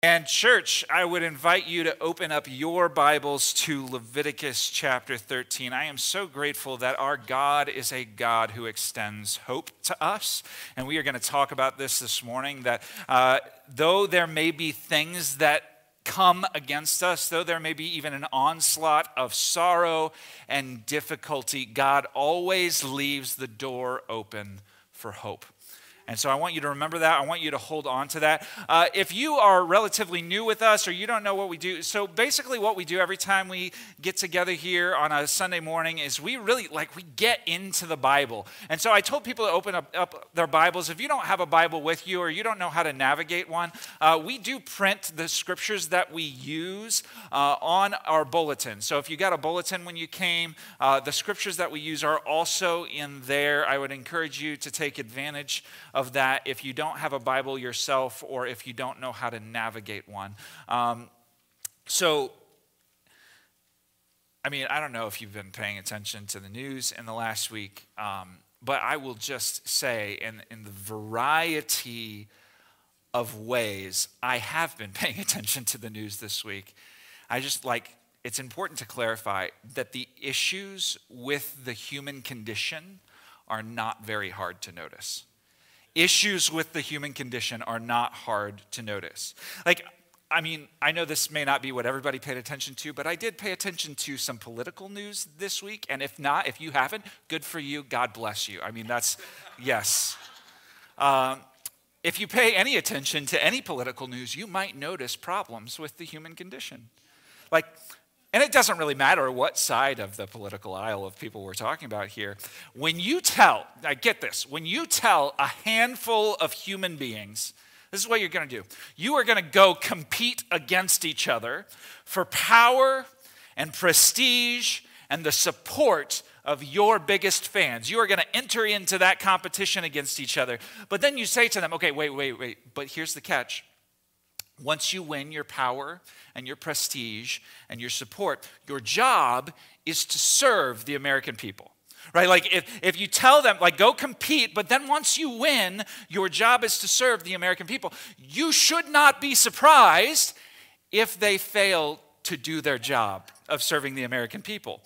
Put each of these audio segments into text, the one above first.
And, church, I would invite you to open up your Bibles to Leviticus chapter 13. I am so grateful that our God is a God who extends hope to us. And we are going to talk about this this morning that uh, though there may be things that come against us, though there may be even an onslaught of sorrow and difficulty, God always leaves the door open for hope. And so I want you to remember that. I want you to hold on to that. Uh, if you are relatively new with us or you don't know what we do, so basically what we do every time we get together here on a Sunday morning is we really like we get into the Bible. And so I told people to open up, up their Bibles. If you don't have a Bible with you or you don't know how to navigate one, uh, we do print the scriptures that we use uh, on our bulletin. So if you got a bulletin when you came, uh, the scriptures that we use are also in there. I would encourage you to take advantage that if you don't have a Bible yourself or if you don't know how to navigate one. Um, so, I mean, I don't know if you've been paying attention to the news in the last week, um, but I will just say, in, in the variety of ways I have been paying attention to the news this week, I just like, it's important to clarify that the issues with the human condition are not very hard to notice issues with the human condition are not hard to notice. Like, I mean, I know this may not be what everybody paid attention to, but I did pay attention to some political news this week. And if not, if you haven't, good for you. God bless you. I mean, that's, yes. Um, if you pay any attention to any political news, you might notice problems with the human condition. Like, and it doesn't really matter what side of the political aisle of people we're talking about here. When you tell, I get this, when you tell a handful of human beings, this is what you're going to do. You are going to go compete against each other for power and prestige and the support of your biggest fans. You are going to enter into that competition against each other. But then you say to them, okay, wait, wait, wait, but here's the catch. Once you win your power and your prestige and your support, your job is to serve the American people. Right? Like if, if you tell them, like, go compete, but then once you win, your job is to serve the American people, you should not be surprised if they fail to do their job of serving the American people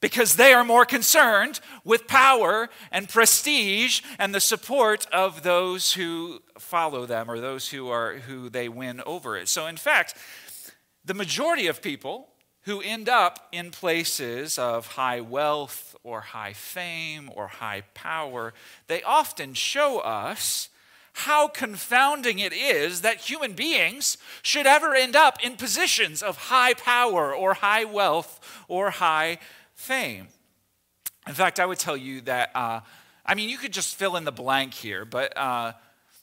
because they are more concerned with power and prestige and the support of those who follow them or those who are who they win over it. So in fact, the majority of people who end up in places of high wealth or high fame or high power, they often show us how confounding it is that human beings should ever end up in positions of high power or high wealth or high fame. In fact, I would tell you that, uh, I mean, you could just fill in the blank here, but uh,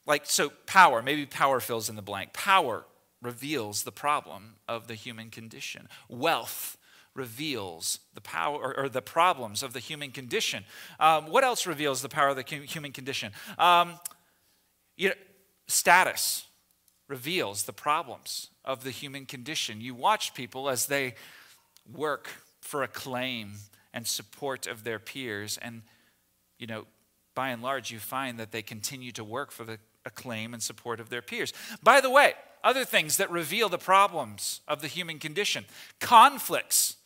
like, so power, maybe power fills in the blank. Power reveals the problem of the human condition. Wealth reveals the power or, or the problems of the human condition. Um, what else reveals the power of the human condition? Um, you know, status reveals the problems of the human condition. You watch people as they work for acclaim and support of their peers. And, you know, by and large, you find that they continue to work for the acclaim and support of their peers. By the way, other things that reveal the problems of the human condition conflicts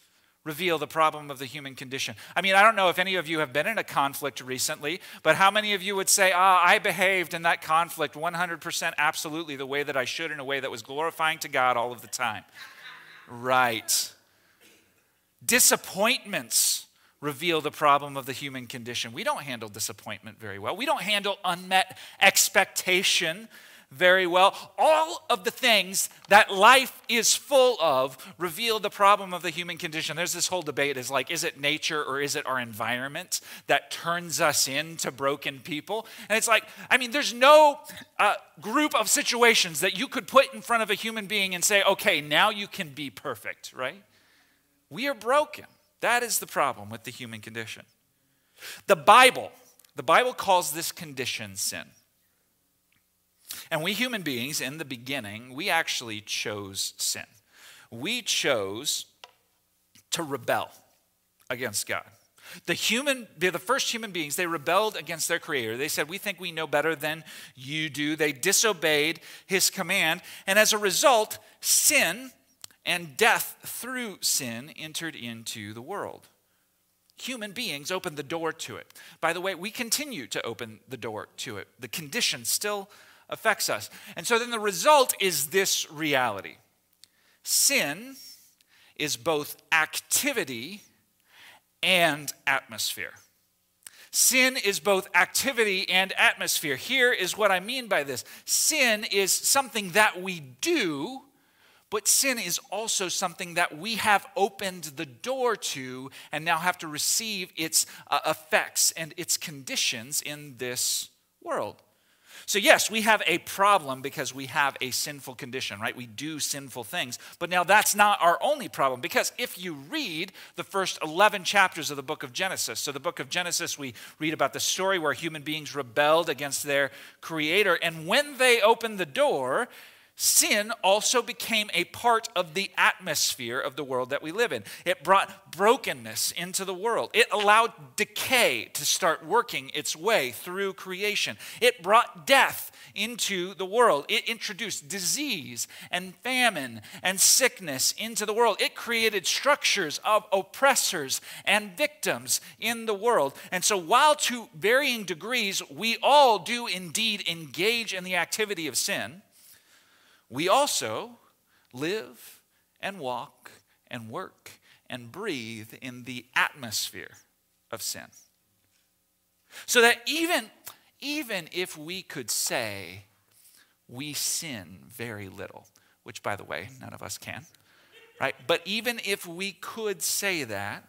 reveal the problem of the human condition. I mean, I don't know if any of you have been in a conflict recently, but how many of you would say, ah, I behaved in that conflict 100% absolutely the way that I should in a way that was glorifying to God all of the time? Right. Disappointments reveal the problem of the human condition. We don't handle disappointment very well. We don't handle unmet expectation very well. All of the things that life is full of reveal the problem of the human condition. There's this whole debate is like, is it nature or is it our environment that turns us into broken people? And it's like, I mean, there's no uh, group of situations that you could put in front of a human being and say, okay, now you can be perfect, right? We are broken. That is the problem with the human condition. The Bible, the Bible calls this condition sin. And we human beings, in the beginning, we actually chose sin. We chose to rebel against God. The human, the first human beings, they rebelled against their creator. They said, We think we know better than you do. They disobeyed his command. And as a result, sin and death through sin entered into the world. Human beings opened the door to it. By the way, we continue to open the door to it. The condition still affects us. And so then the result is this reality sin is both activity and atmosphere. Sin is both activity and atmosphere. Here is what I mean by this sin is something that we do, but sin is also something that we have opened the door to and now have to receive its uh, effects and its conditions in this world. So, yes, we have a problem because we have a sinful condition, right? We do sinful things. But now that's not our only problem because if you read the first 11 chapters of the book of Genesis, so the book of Genesis, we read about the story where human beings rebelled against their creator. And when they opened the door, sin also became a part of the atmosphere of the world that we live in. It brought brokenness into the world. It allowed decay to start working its way through creation. It brought death into the world. It introduced disease and famine and sickness into the world. It created structures of oppressors and victims in the world. And so, while to varying degrees we all do indeed engage in the activity of sin, we also live and walk and work and breathe in the atmosphere of sin. So that even, even if we could say we sin very little, which by the way, none of us can, right? But even if we could say that,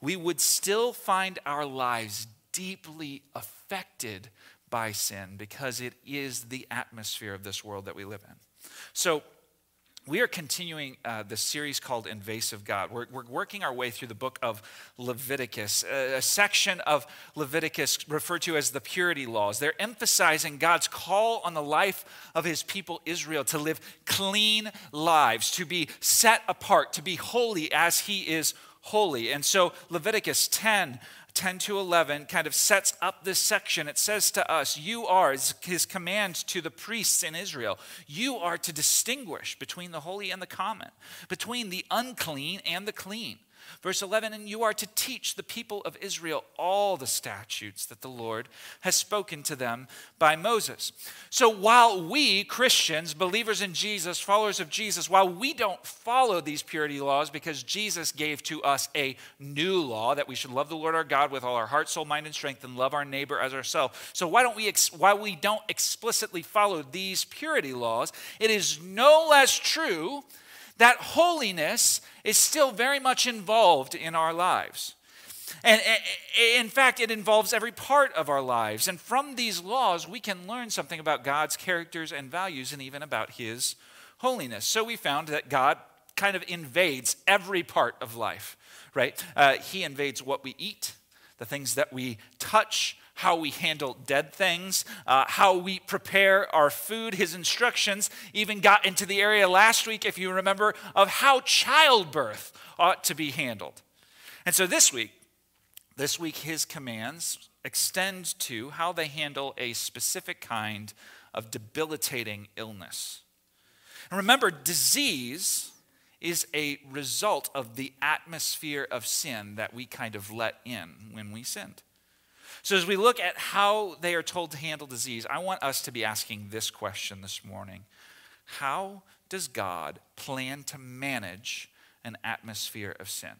we would still find our lives deeply affected by sin because it is the atmosphere of this world that we live in. So, we are continuing uh, the series called Invasive God. We're, we're, working our way through the book of Leviticus, a, a, section of Leviticus referred to as the purity laws. They're emphasizing God's call on the life of his people Israel to live clean lives, to be set apart, to be holy as he is holy. And so Leviticus 10 10 to 11 kind of sets up this section. It says to us, You are, his command to the priests in Israel, you are to distinguish between the holy and the common, between the unclean and the clean. Verse 11, and you are to teach the people of Israel all the statutes that the Lord has spoken to them by Moses. So while we, Christians, believers in Jesus, followers of Jesus, while we don't follow these purity laws because Jesus gave to us a new law that we should love the Lord our God with all our heart, soul, mind, and strength and love our neighbor as ourselves. So why don't we, while we don't explicitly follow these purity laws, it is no less true that holiness is still very much involved in our lives. And in fact, it involves every part of our lives. And from these laws, we can learn something about God's characters and values and even about His holiness. So we found that God kind of invades every part of life, right? Uh, he invades what we eat, the things that we touch, how we handle dead things, uh, how we prepare our food. His instructions even got into the area last week, if you remember, of how childbirth ought to be handled. And so this week, this week, his commands extend to how they handle a specific kind of debilitating illness. And remember, disease is a result of the atmosphere of sin that we kind of let in when we sinned. So, as we look at how they are told to handle disease, I want us to be asking this question this morning How does God plan to manage an atmosphere of sin?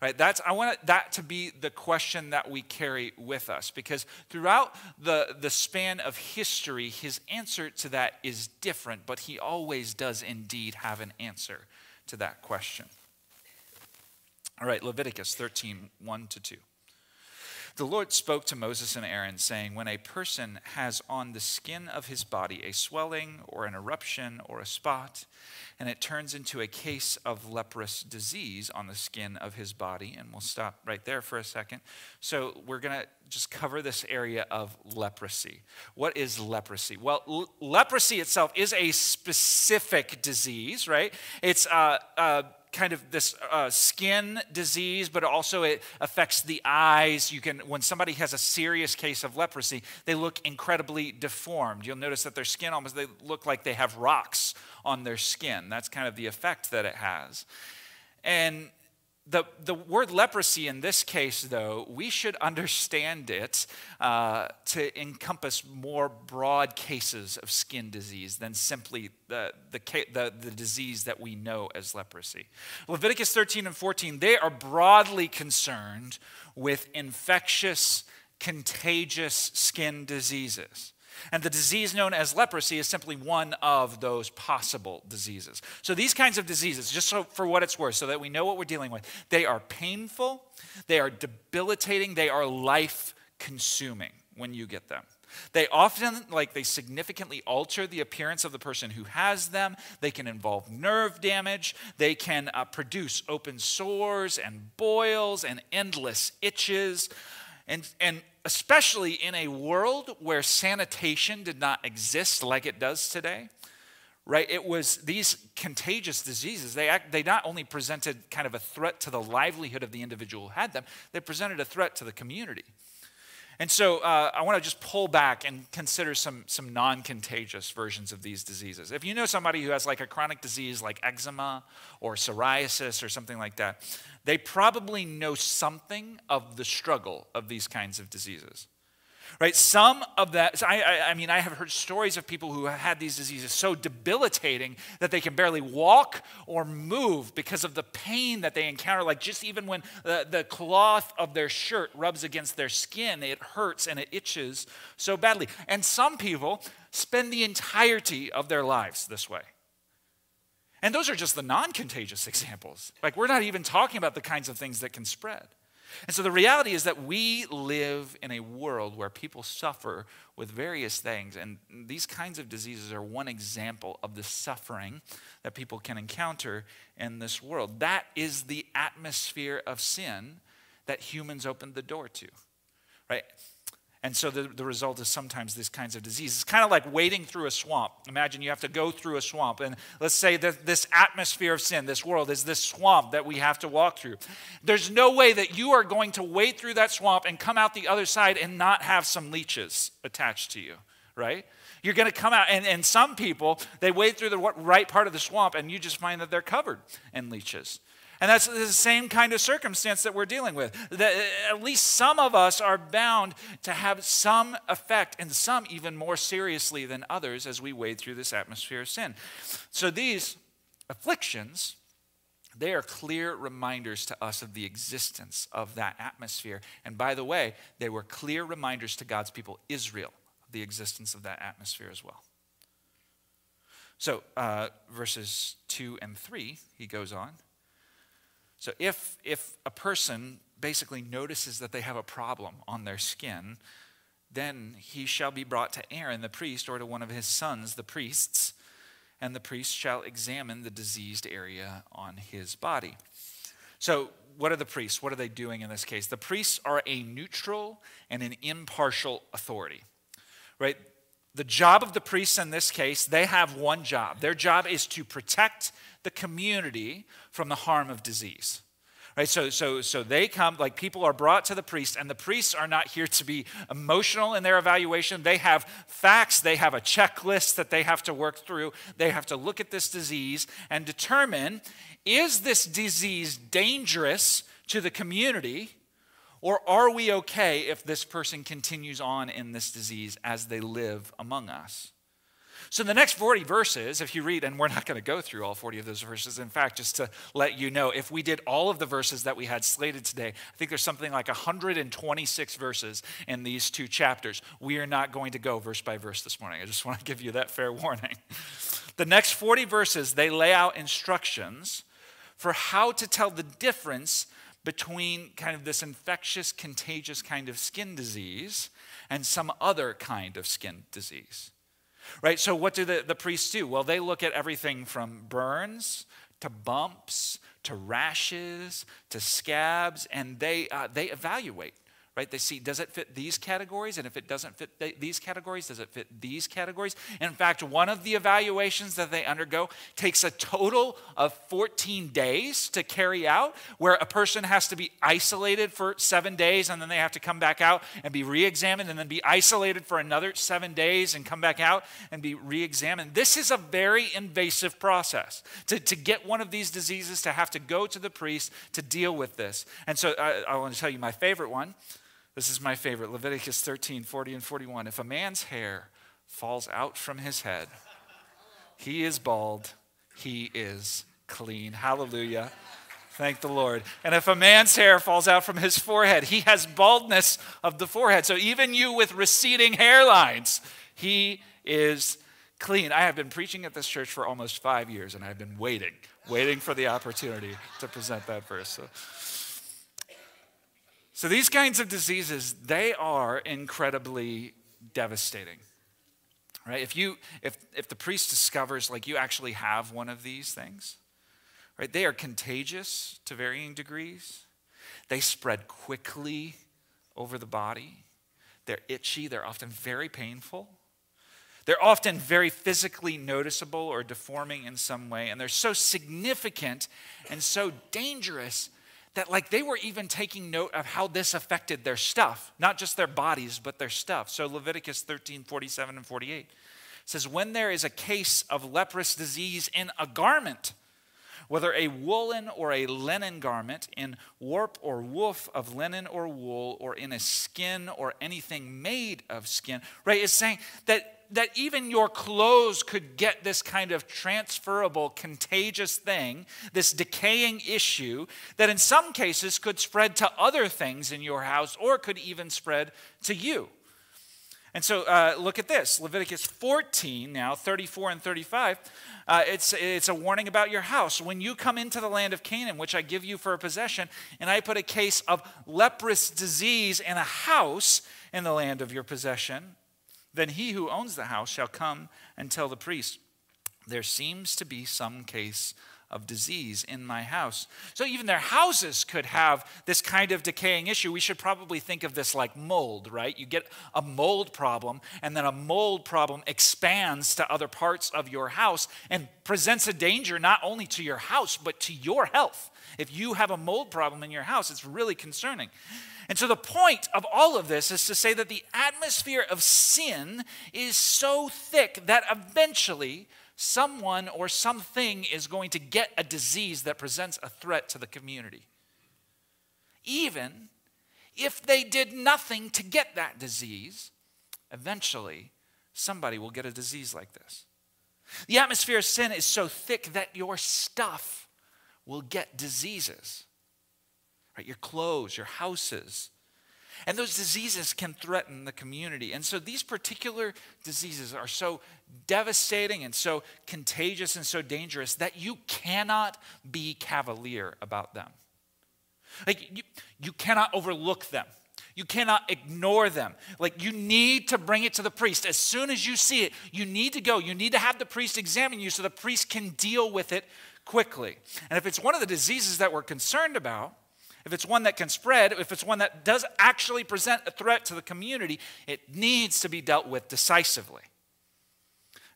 Right, that's I want that to be the question that we carry with us because throughout the, the span of history, his answer to that is different, but he always does indeed have an answer to that question. All right, Leviticus 13, 1 to 2. The Lord spoke to Moses and Aaron, saying, When a person has on the skin of his body a swelling or an eruption or a spot, and it turns into a case of leprous disease on the skin of his body, and we'll stop right there for a second. So, we're going to just cover this area of leprosy. What is leprosy? Well, l- leprosy itself is a specific disease, right? It's uh, uh, kind of this uh, skin disease, but also it affects the eyes. You can, when somebody has a serious case of leprosy, they look incredibly deformed. You'll notice that their skin almost they look like they have rocks on their skin. That's kind of the effect that it has. And the, the word leprosy in this case, though, we should understand it uh, to encompass more broad cases of skin disease than simply the, the, the, the disease that we know as leprosy. Leviticus 13 and 14, they are broadly concerned with infectious, contagious skin diseases. And the disease known as leprosy is simply one of those possible diseases. So, these kinds of diseases, just so for what it's worth, so that we know what we're dealing with, they are painful, they are debilitating, they are life consuming when you get them. They often, like, they significantly alter the appearance of the person who has them. They can involve nerve damage. They can uh, produce open sores and boils and endless itches. And, and especially in a world where sanitation did not exist like it does today, right? It was these contagious diseases, they, act, they not only presented kind of a threat to the livelihood of the individual who had them, they presented a threat to the community. And so uh, I want to just pull back and consider some, some non contagious versions of these diseases. If you know somebody who has like a chronic disease like eczema or psoriasis or something like that, they probably know something of the struggle of these kinds of diseases right? Some of that, I, I, I, mean, I have heard stories of people who have had these diseases so debilitating that they can barely walk or move because of the pain that they encounter. Like just even when the, the cloth of their shirt rubs against their skin, it hurts and it itches so badly. And some people spend the entirety of their lives this way. And those are just the non contagious examples. Like, we're not even talking about the kinds of things that can spread. And so the reality is that we live in a world where people suffer with various things. And these kinds of diseases are one example of the suffering that people can encounter in this world. That is the atmosphere of sin that humans opened the door to, right? And so the, the result is sometimes these kinds of diseases. It's kind of like wading through a swamp. Imagine you have to go through a swamp. And let's say that this atmosphere of sin, this world, is this swamp that we have to walk through. There's no way that you are going to wade through that swamp and come out the other side and not have some leeches attached to you, right? You're going to come out, and, and some people, they wade through the right part of the swamp, and you just find that they're covered in leeches. And that's the same kind of circumstance that we're dealing with. That at least some of us are bound to have some effect, and some even more seriously than others as we wade through this atmosphere of sin. So these afflictions, they are clear reminders to us of the existence of that atmosphere. And by the way, they were clear reminders to God's people, Israel, of the existence of that atmosphere as well. So, uh, verses 2 and 3, he goes on. So if, if a person basically notices that they have a problem on their skin, then he shall be brought to Aaron the priest or to one of his sons, the priests, and the priest shall examine the diseased area on his body. So, what are the priests? What are they doing in this case? The priests are a neutral and an impartial authority, right? The job of the priests in this case, they have one job. Their job is to protect the community from the harm of disease. Right? So, so, so they come, like people are brought to the priest, and the priests are not here to be emotional in their evaluation. They have facts, they have a checklist that they have to work through. They have to look at this disease and determine is this disease dangerous to the community, or are we okay if this person continues on in this disease as they live among us? So, the next 40 verses, if you read, and we're not going to go through all 40 of those verses, in fact, just to let you know, if we did all of the verses that we had slated today, I think there's something like 126 verses in these two chapters. We are not going to go verse by verse this morning. I just want to give you that fair warning. The next 40 verses, they lay out instructions for how to tell the difference between kind of this infectious, contagious kind of skin disease and some other kind of skin disease right? So, what do the, the priests do? Well, they look at everything from burns to bumps to rashes to scabs, and they, uh, they evaluate. Right? They see, does it fit these categories? And if it doesn't fit th- these categories, does it fit these categories? in fact, one of the evaluations that they undergo takes a total of 14 days to carry out, where a person has to be isolated for seven days and then they have to come back out and be re examined and then be isolated for another seven days and come back out and be re examined. This is a very invasive process to, to get one of these diseases to have to go to the priest to deal with this. And so uh, I, I want to tell you my favorite one. This is my favorite Leviticus 13, 40, and 41. If a man's hair falls out from his head, he is bald, he is clean. Hallelujah. Thank the Lord. And if a man's hair falls out from his forehead, he has baldness of the forehead. So even you with receding hairlines, he is clean. I have been preaching at this church for almost five years, and I've been waiting, waiting for the opportunity to present that verse. So. So these kinds of diseases, they are incredibly devastating. Right? If you if if the priest discovers like you actually have one of these things, right? They are contagious to varying degrees. They spread quickly over the body. They're itchy, they're often very painful. They're often very physically noticeable or deforming in some way, and they're so significant and so dangerous that like they were even taking note of how this affected their stuff, not just their bodies, but their stuff. So Leviticus 13, 47 and 48 says, When there is a case of leprous disease in a garment, whether a woolen or a linen garment, in warp or woof of linen or wool, or in a skin or anything made of skin, right? It's saying that that even your clothes could get this kind of transferable, contagious thing, this decaying issue that in some cases could spread to other things in your house or could even spread to you. And so uh, look at this Leviticus 14, now 34 and 35. Uh, it's, it's a warning about your house. When you come into the land of Canaan, which I give you for a possession, and I put a case of leprous disease in a house in the land of your possession, then he who owns the house shall come and tell the priest, There seems to be some case of disease in my house. So even their houses could have this kind of decaying issue. We should probably think of this like mold, right? You get a mold problem, and then a mold problem expands to other parts of your house and presents a danger not only to your house, but to your health. If you have a mold problem in your house, it's really concerning. And so the point of all of this is to say that the atmosphere of sin is so thick that eventually someone or something is going to get a disease that presents a threat to the community. Even if they did nothing to get that disease, eventually somebody will get a disease like this. The atmosphere of sin is so thick that your stuff will get diseases right? Your clothes, your houses. And those diseases can threaten the community. And so these particular diseases are so devastating and so contagious and so dangerous that you cannot be cavalier about them. Like you, you cannot overlook them. You cannot ignore them. Like you need to bring it to the priest. As soon as you see it, you need to go. You need to have the priest examine you so the priest can deal with it quickly. And if it's one of the diseases that we're concerned about, if it's one that can spread, if it's one that does actually present a threat to the community, it needs to be dealt with decisively.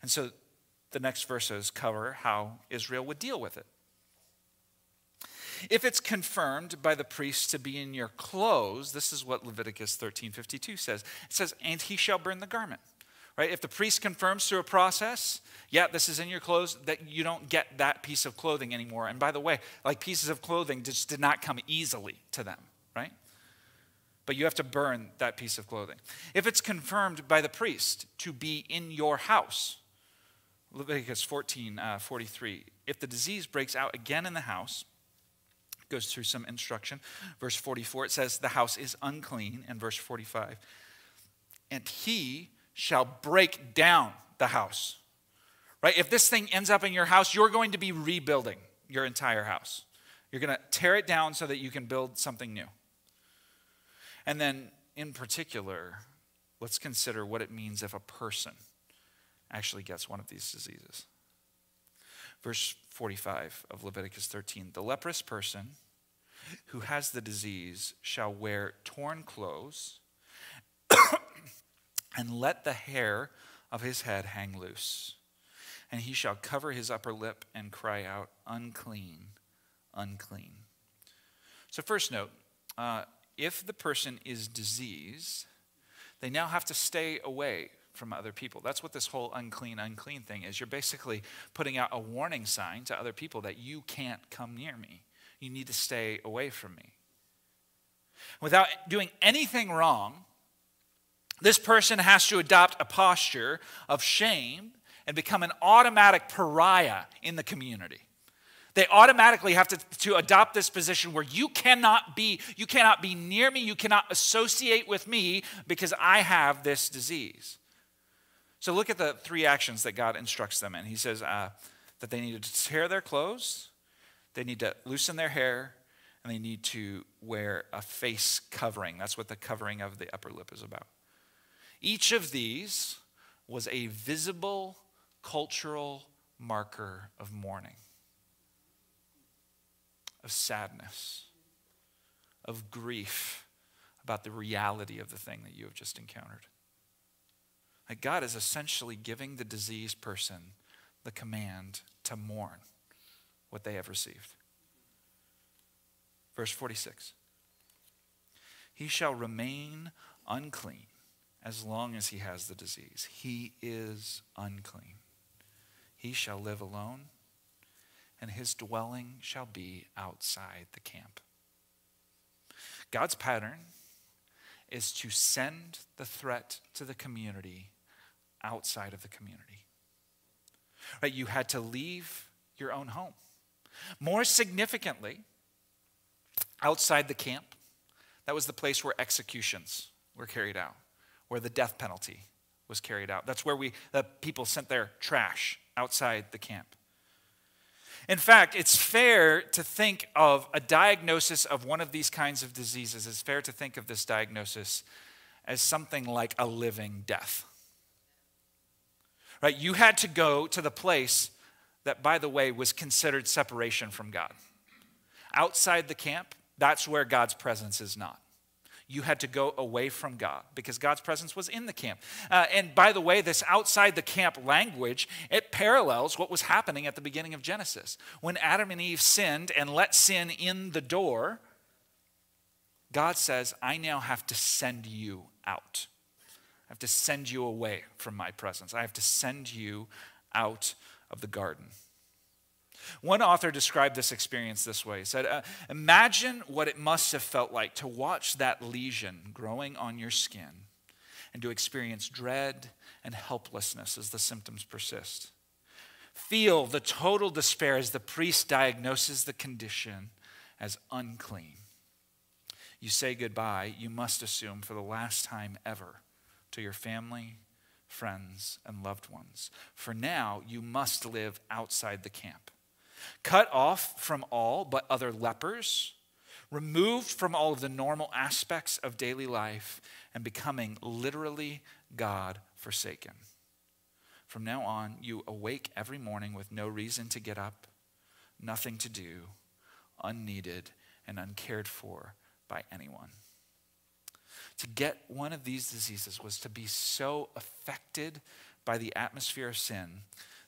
And so the next verses cover how Israel would deal with it. If it's confirmed by the priest to be in your clothes, this is what Leviticus 13:52 says. It says, "And he shall burn the garment." Right? If the priest confirms through a process, yeah, this is in your clothes, that you don't get that piece of clothing anymore. And by the way, like pieces of clothing just did not come easily to them, right? But you have to burn that piece of clothing. If it's confirmed by the priest to be in your house, Leviticus 14, uh, 43, if the disease breaks out again in the house, goes through some instruction. Verse 44, it says, the house is unclean. And verse 45, and he shall break down the house. Right? If this thing ends up in your house, you're going to be rebuilding your entire house. You're going to tear it down so that you can build something new. And then, in particular, let's consider what it means if a person actually gets one of these diseases. Verse 45 of Leviticus 13 The leprous person who has the disease shall wear torn clothes and let the hair of his head hang loose. And he shall cover his upper lip and cry out, Unclean, unclean. So, first note uh, if the person is diseased, they now have to stay away from other people. That's what this whole unclean, unclean thing is. You're basically putting out a warning sign to other people that you can't come near me. You need to stay away from me. Without doing anything wrong, this person has to adopt a posture of shame and become an automatic pariah in the community. They automatically have to, to adopt this position where you cannot be, you cannot be near me, you cannot associate with me because I have this disease. So look at the three actions that God instructs them in. He says uh, that they need to tear their clothes, they need to loosen their hair, and they need to wear a face covering. That's what the covering of the upper lip is about. Each of these was a visible cultural marker of mourning, of sadness, of grief about the reality of the thing that you have just encountered. Like God is essentially giving the diseased person the command to mourn what they have received. Verse 46 He shall remain unclean as long as he has the disease. He is unclean. He shall live alone, and his dwelling shall be outside the camp. God's pattern is to send the threat to the community outside of the community. Right? You had to leave your own home. More significantly, outside the camp, that was the place where executions were carried out where the death penalty was carried out. That's where we, the people sent their trash outside the camp. In fact, it's fair to think of a diagnosis of one of these kinds of diseases, it's fair to think of this diagnosis as something like a living death. Right? You had to go to the place that, by the way, was considered separation from God. Outside the camp, that's where God's presence is not you had to go away from God because God's presence was in the camp. Uh, and by the way, this outside the camp language, it parallels what was happening at the beginning of Genesis. When Adam and Eve sinned and let sin in the door, God says, I now have to send you out. I have to send you away from my presence. I have to send you out of the garden. One author described this experience this way. He said, uh, Imagine what it must have felt like to watch that lesion growing on your skin and to experience dread and helplessness as the symptoms persist. Feel the total despair as the priest diagnoses the condition as unclean. You say goodbye, you must assume, for the last time ever to your family, friends, and loved ones. For now, you must live outside the camp cut off from all but other lepers, removed from all of the normal aspects of daily life, and becoming literally God forsaken. From now on, you awake every morning with no reason to get up, nothing to do, unneeded, and uncared for by anyone. To get one of these diseases was to be so affected by the atmosphere of sin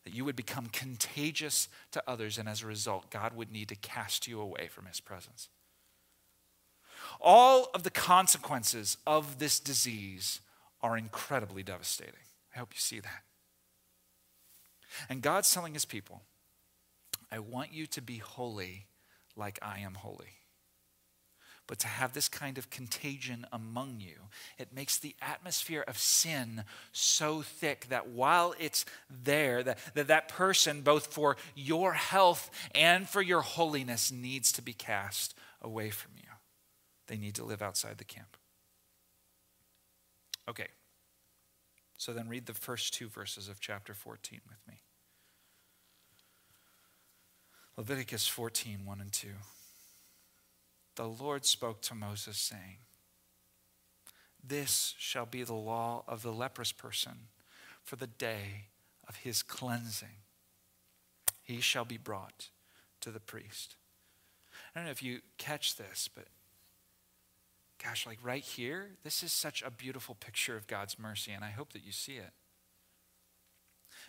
that you would become contagious to others, and as a result, God would need to cast you away from his presence. All of the consequences of this disease are incredibly devastating. I hope you see that. And God's telling his people, I want you to be holy like I am holy but to have this kind of contagion among you. It makes the atmosphere of sin so thick that while it's there, that, that that person, both for your health and for your holiness, needs to be cast away from you. They need to live outside the camp. Okay. So then read the first two verses of chapter 14 with me. Leviticus 14, 1 and 2 the Lord spoke to Moses, saying, This shall be the law of the leprous person for the day of his cleansing. He shall be brought to the priest. I don't know if you catch this, but gosh, like right here, this is such a beautiful picture of God's mercy, and I hope that you see it.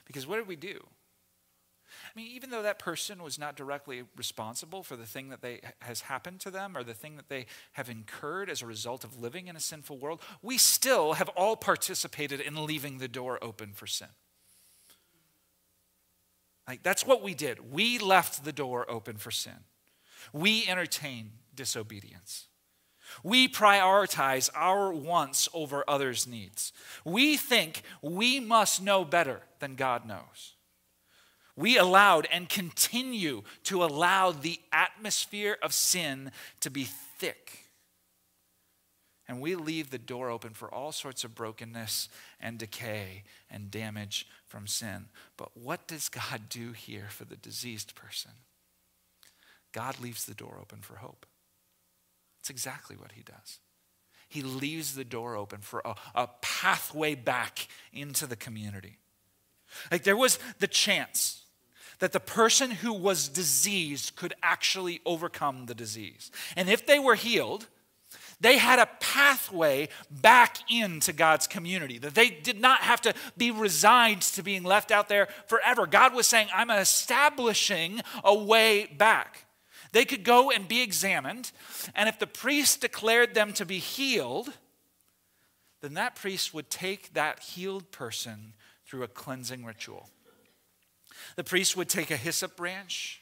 Because what did we do? I mean, even though that person was not directly responsible for the thing that they has happened to them or the thing that they have incurred as a result of living in a sinful world, we still have all participated in leaving the door open for sin. Like that's what we did. We left the door open for sin. We entertain disobedience. We prioritize our wants over others' needs. We think we must know better than God knows. We allowed and continue to allow the atmosphere of sin to be thick. And we leave the door open for all sorts of brokenness and decay and damage from sin. But what does God do here for the diseased person? God leaves the door open for hope. It's exactly what he does. He leaves the door open for a, a pathway back into the community. Like there was the chance that the person who was diseased could actually overcome the disease. And if they were healed, they had a pathway back into God's community, that they did not have to be resigned to being left out there forever. God was saying, I'm establishing a way back. They could go and be examined, and if the priest declared them to be healed, then that priest would take that healed person through a cleansing ritual. The priest would take a hyssop branch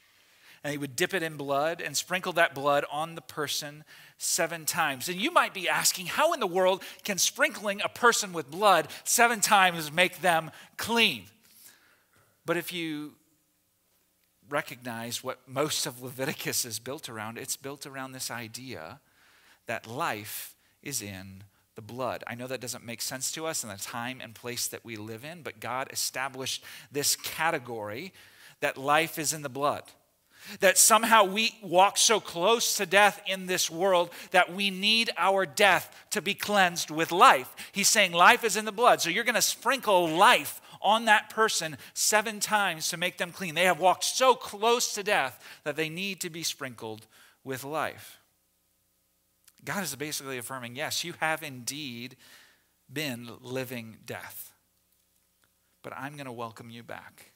and he would dip it in blood and sprinkle that blood on the person seven times. And you might be asking, how in the world can sprinkling a person with blood seven times make them clean? But if you recognize what most of Leviticus is built around. It's built around this idea that life is in the blood. I know that doesn't make sense to us in the time and place that we live in, but God established this category that life is in the blood. That somehow we walk so close to death in this world that we need our death to be cleansed with life. He's saying life is in the blood. So you're going to sprinkle life on that person seven times to make them clean. They have walked so close to death that they need to be sprinkled with life. God is basically affirming yes, you have indeed been living death, but I'm going to welcome you back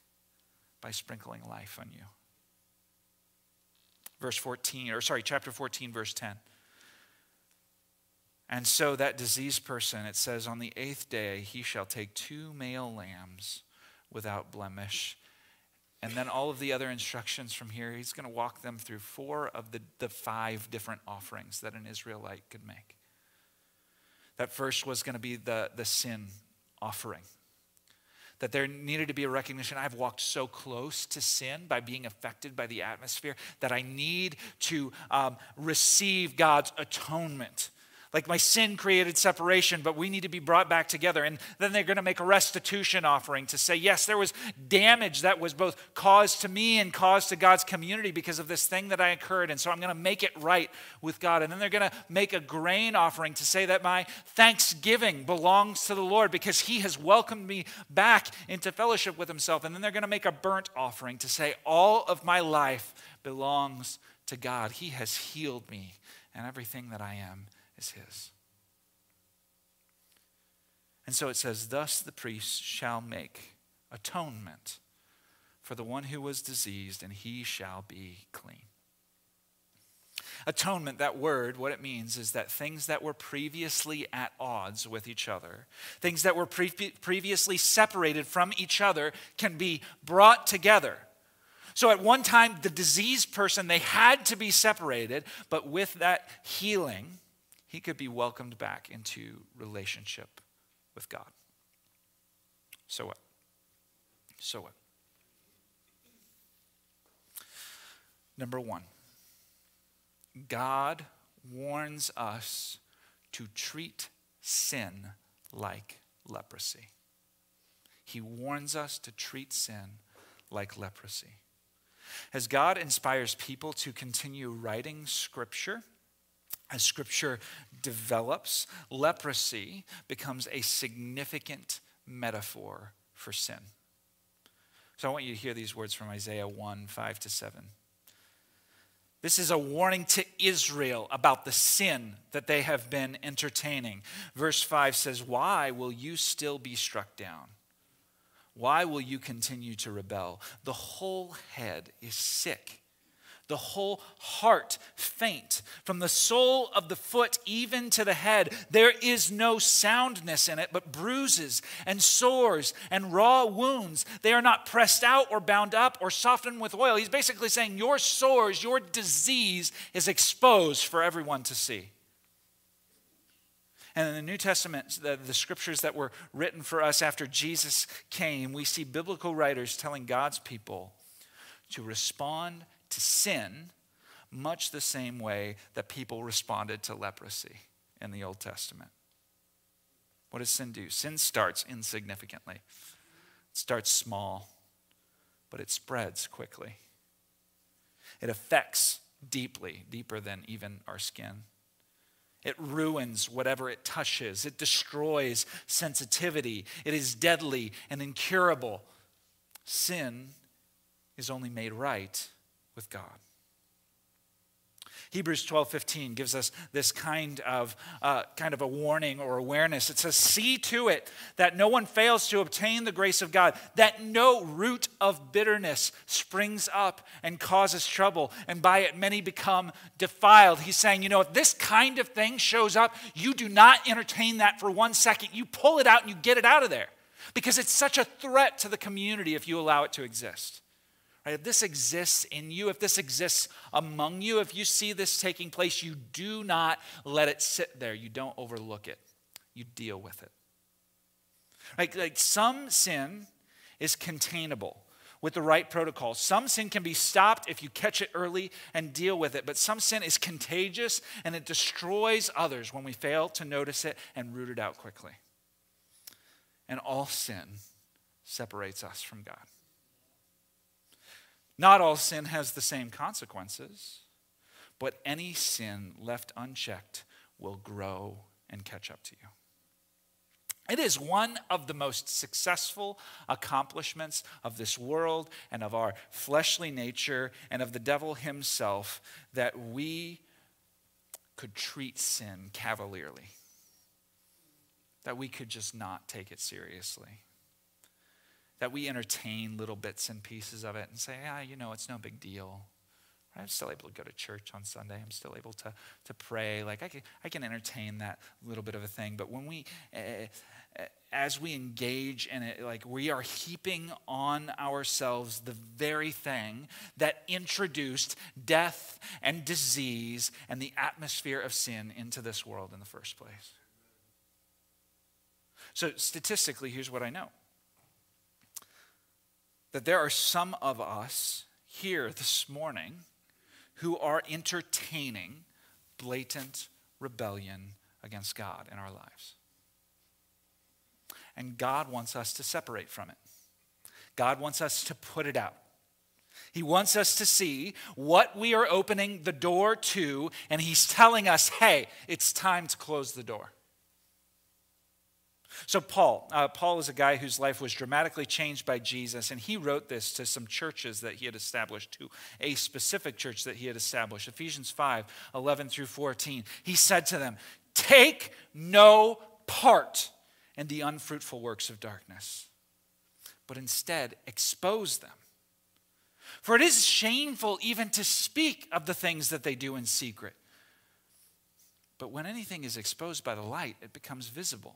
by sprinkling life on you. Verse 14, or sorry, chapter 14, verse 10. And so that diseased person, it says, on the eighth day he shall take two male lambs without blemish. And then all of the other instructions from here, he's going to walk them through four of the, the five different offerings that an Israelite could make. That first was going to be the, the sin offering. That there needed to be a recognition I've walked so close to sin by being affected by the atmosphere that I need to um, receive God's atonement like my sin created separation, but we need to be brought back together. And then they're going to make a restitution offering to say, yes, there was damage that was both caused to me and caused to God's community because of this thing that I incurred. And so I'm going to make it right with God. And then they're going to make a grain offering to say that my thanksgiving belongs to the Lord because he has welcomed me back into fellowship with himself. And then they're going to make a burnt offering to say, all of my life belongs to God. He has healed me and everything that I am is his. And so it says, Thus the priest shall make atonement for the one who was diseased, and he shall be clean. Atonement, that word, what it means is that things that were previously at odds with each other, things that were pre- previously separated from each other, can be brought together. So at one time, the diseased person, they had to be separated, but with that healing, he could be welcomed back into relationship with God. So what? So what? Number one, God warns us to treat sin like leprosy. He warns us to treat sin like leprosy. As God inspires people to continue writing scripture, as scripture develops, leprosy becomes a significant metaphor for sin. So I want you to hear these words from Isaiah 1 5 to 7. This is a warning to Israel about the sin that they have been entertaining. Verse 5 says, Why will you still be struck down? Why will you continue to rebel? The whole head is sick the whole heart faint. From the sole of the foot even to the head, there is no soundness in it, but bruises and sores and raw wounds. They are not pressed out or bound up or softened with oil. He's basically saying, Your sores, your disease is exposed for everyone to see. And in the New Testament, the, the, scriptures that were written for us after Jesus came, we see biblical writers telling God's people to respond to sin much the same way that people responded to leprosy in the Old Testament. What does sin do? Sin starts insignificantly, it starts small, but it spreads quickly. It affects deeply, deeper than even our skin. It ruins whatever it touches. It destroys sensitivity. It is deadly and incurable. Sin is only made right with God. Hebrews 12:15 gives us this kind of, uh, kind of a warning or awareness. It says, See to it that no one fails to obtain the grace of God, that no root of bitterness springs up and causes trouble, and by it many become defiled. He's saying, You know, if this kind of thing shows up, you do not entertain that for one second. You pull it out and you get it out of there because it's such a threat to the community if you allow it to exist. Right? If this exists in you, if this exists among you, if you see this taking place, you do not let it sit there. You don't overlook it. You deal with it. Like, like some sin is containable with the right protocol. Some sin can be stopped if you catch it early and deal with it, but some sin is contagious and it destroys others when we fail to notice it and root it out quickly. And all sin separates us from God. Not all sin has the same consequences, but any sin left unchecked will grow and catch up to you. It is one of the most successful accomplishments of this world and of our fleshly nature and of the devil himself that we could treat sin cavalierly, that we could just not take it seriously that we entertain little bits and pieces of it and say, ah, you know, it's no big deal. I'm still able to go to church on Sunday. I'm still able to, to pray. Like, I can, I can entertain that little bit of a thing. But when we, uh, as we engage in it, like, we are heaping on ourselves the very thing that introduced death and disease and the atmosphere of sin into this world in the first place. So, statistically, here's what I know that there are some of us here this morning who are entertaining blatant rebellion against God in our lives. And God wants us to separate from it. God wants us to put it out. He wants us to see what we are opening the door to, and He's telling us, hey, it's time to close the door. So, Paul, uh, Paul is a guy whose life was dramatically changed by Jesus, and he wrote this to some churches that he had established, to a specific church that he had established. Ephesians 5 11 through 14. He said to them, Take no part in the unfruitful works of darkness, but instead expose them. For it is shameful even to speak of the things that they do in secret. But when anything is exposed by the light, it becomes visible.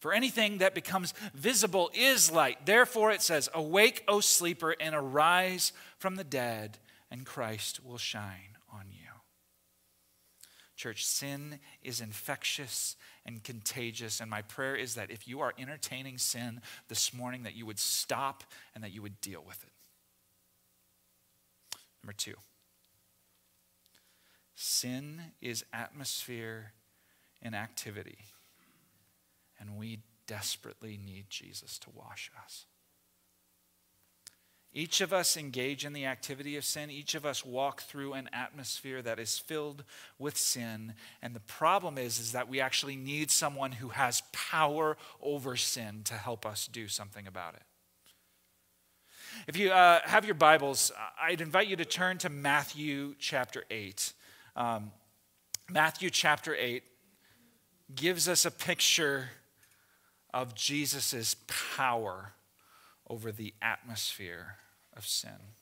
For anything that becomes visible is light. Therefore, it says, Awake, O sleeper, and arise from the dead, and Christ will shine on you. Church, sin is infectious and contagious, and my prayer is that if you are entertaining sin this morning, that you would stop and that you would deal with it. Number two, sin is atmosphere and activity and we desperately need Jesus to wash us. Each of us engage in the activity of sin. Each of us walk through an atmosphere that is filled with sin. And the problem is, is that we actually need someone who has power over sin to help us do something about it. If you uh, have your Bibles, I'd invite you to turn to Matthew chapter 8. Um, Matthew chapter 8 gives us a picture of Jesus' power over the atmosphere of sin.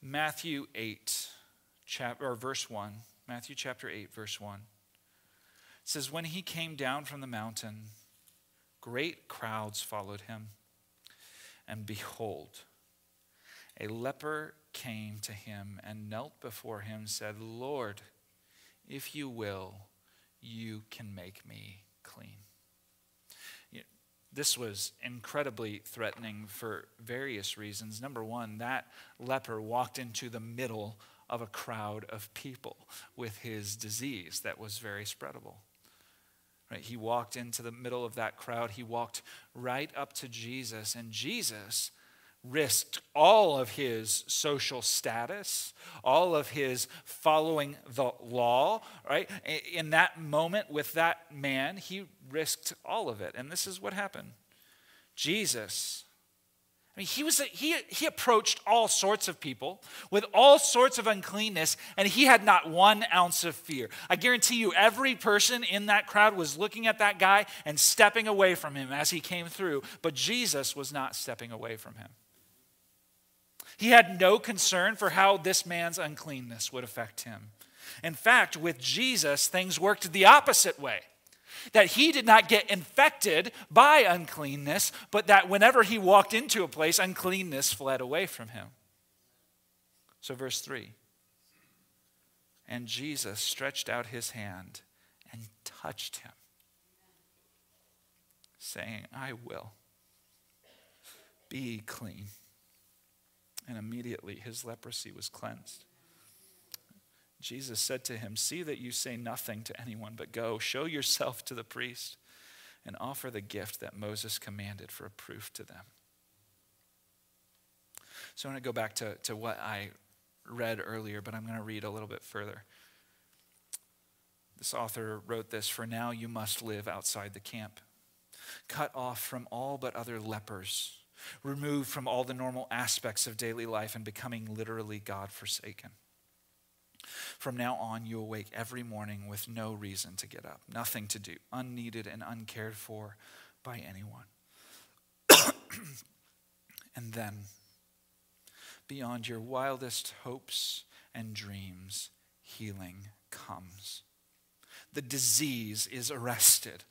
Matthew 8, chapter, or verse 1. Matthew chapter 8, verse 1. Says, When he came down from the mountain, great crowds followed him. And behold, a leper came to him and knelt before him, said, Lord, if you will, you can make me clean. This was incredibly threatening for various reasons. Number one, that leper walked into the middle of a crowd of people with his disease that was very spreadable. Right? He walked into the middle of that crowd. He walked right up to Jesus, and Jesus risked all of his social status, all of his following the law, right? In that moment with that man, he risked all of it. And this is what happened. Jesus I mean, he, was a, he, he approached all sorts of people with all sorts of uncleanness, and he had not one ounce of fear. I guarantee you, every person in that crowd was looking at that guy and stepping away from him as he came through, but Jesus was not stepping away from him. He had no concern for how this man's uncleanness would affect him. In fact, with Jesus, things worked the opposite way that he did not get infected by uncleanness, but that whenever he walked into a place, uncleanness fled away from him. So, verse 3 And Jesus stretched out his hand and touched him, saying, I will be clean. And immediately his leprosy was cleansed. Jesus said to him, See that you say nothing to anyone, but go, show yourself to the priest, and offer the gift that Moses commanded for a proof to them. So I want to go back to, to what I read earlier, but I'm going to read a little bit further. This author wrote this For now you must live outside the camp, cut off from all but other lepers, removed from all the normal aspects of daily life, and becoming literally God forsaken. From now on, you awake every morning with no reason to get up, nothing to do, unneeded and uncared for by anyone. and then, beyond your wildest hopes and dreams, healing comes. The disease is arrested.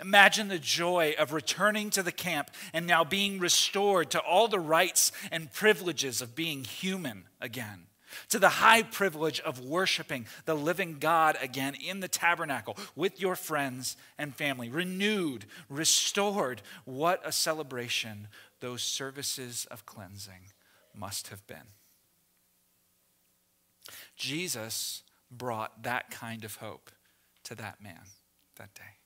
Imagine the joy of returning to the camp and now being restored to all the rights and privileges of being human again to the high privilege of worshiping the living God again in the tabernacle with your friends and family. Renewed, restored. What a celebration those services of cleansing must have been. Jesus brought that kind of hope to that man that day.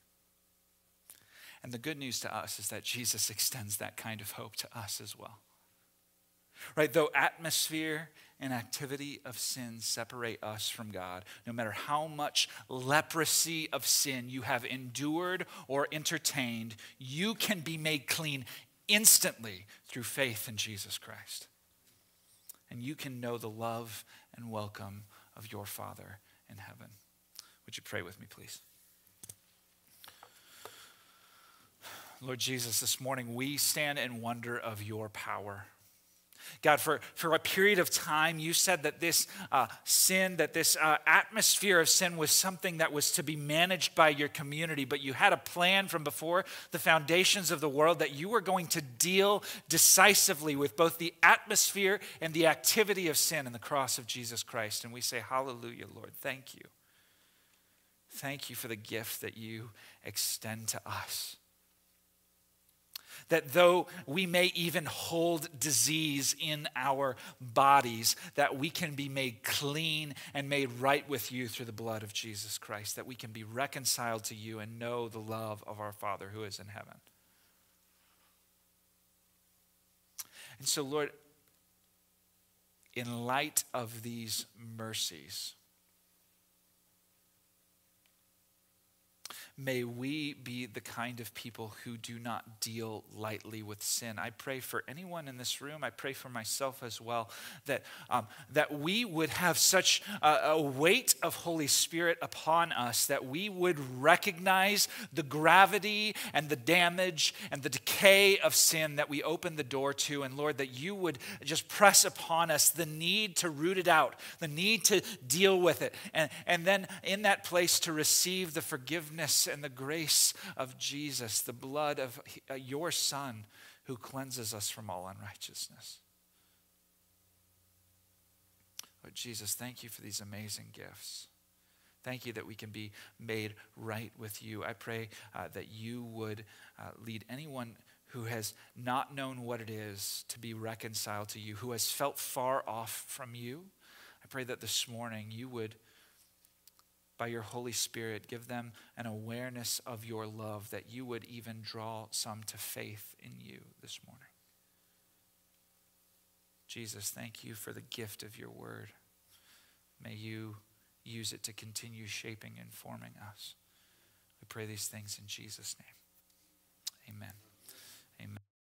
And the good news to us is that Jesus extends that kind of hope to us as well. Right? Though atmosphere and activity of sin separate us from God. No matter how much leprosy of sin you have endured or entertained, you can be made clean instantly through faith in Jesus Christ. And you can know the love and welcome of your Father in heaven. Would you pray with me, please? Lord Jesus, this morning we stand in wonder of your power. God, for, for a period of time, you said that this uh, sin, that this uh, atmosphere of sin was something that was to be managed by your community, but you had a plan from before the foundations of the world that you were going to deal decisively with both the atmosphere and the activity of sin in the cross of Jesus Christ. And we say, Hallelujah, Lord. Thank you. Thank you for the gift that you extend to us that though we may even hold disease in our bodies, that we can be made clean and made right with you through the blood of Jesus Christ, that we can be reconciled to you and know the love of our Father who is in heaven. And so, Lord, in light of these mercies, may we be the kind of people who do not deal lightly with sin. I pray for anyone in this room, I pray for myself as well, that, um, that we would have such a, a weight of Holy Spirit upon us that we would recognize the gravity and the damage and the decay of sin that we open the door to. And Lord, that you would just press upon us the need to root it out, the need to deal with it, and, and then in that place to receive the forgiveness and the grace of Jesus, the blood of uh, your Son who cleanses us from all unrighteousness. Lord Jesus, thank you for these amazing gifts. Thank you that we can be made right with you. I pray uh, that you would uh, lead anyone who has not known what it is to be reconciled to you, who has felt far off from you. I pray that this morning you would by your Holy Spirit, give them an awareness of your love, that you would even draw some to faith in you this morning. Jesus, thank you for the gift of your word. May you use it to continue shaping and forming us. We pray these things in Jesus' name. Amen. Amen.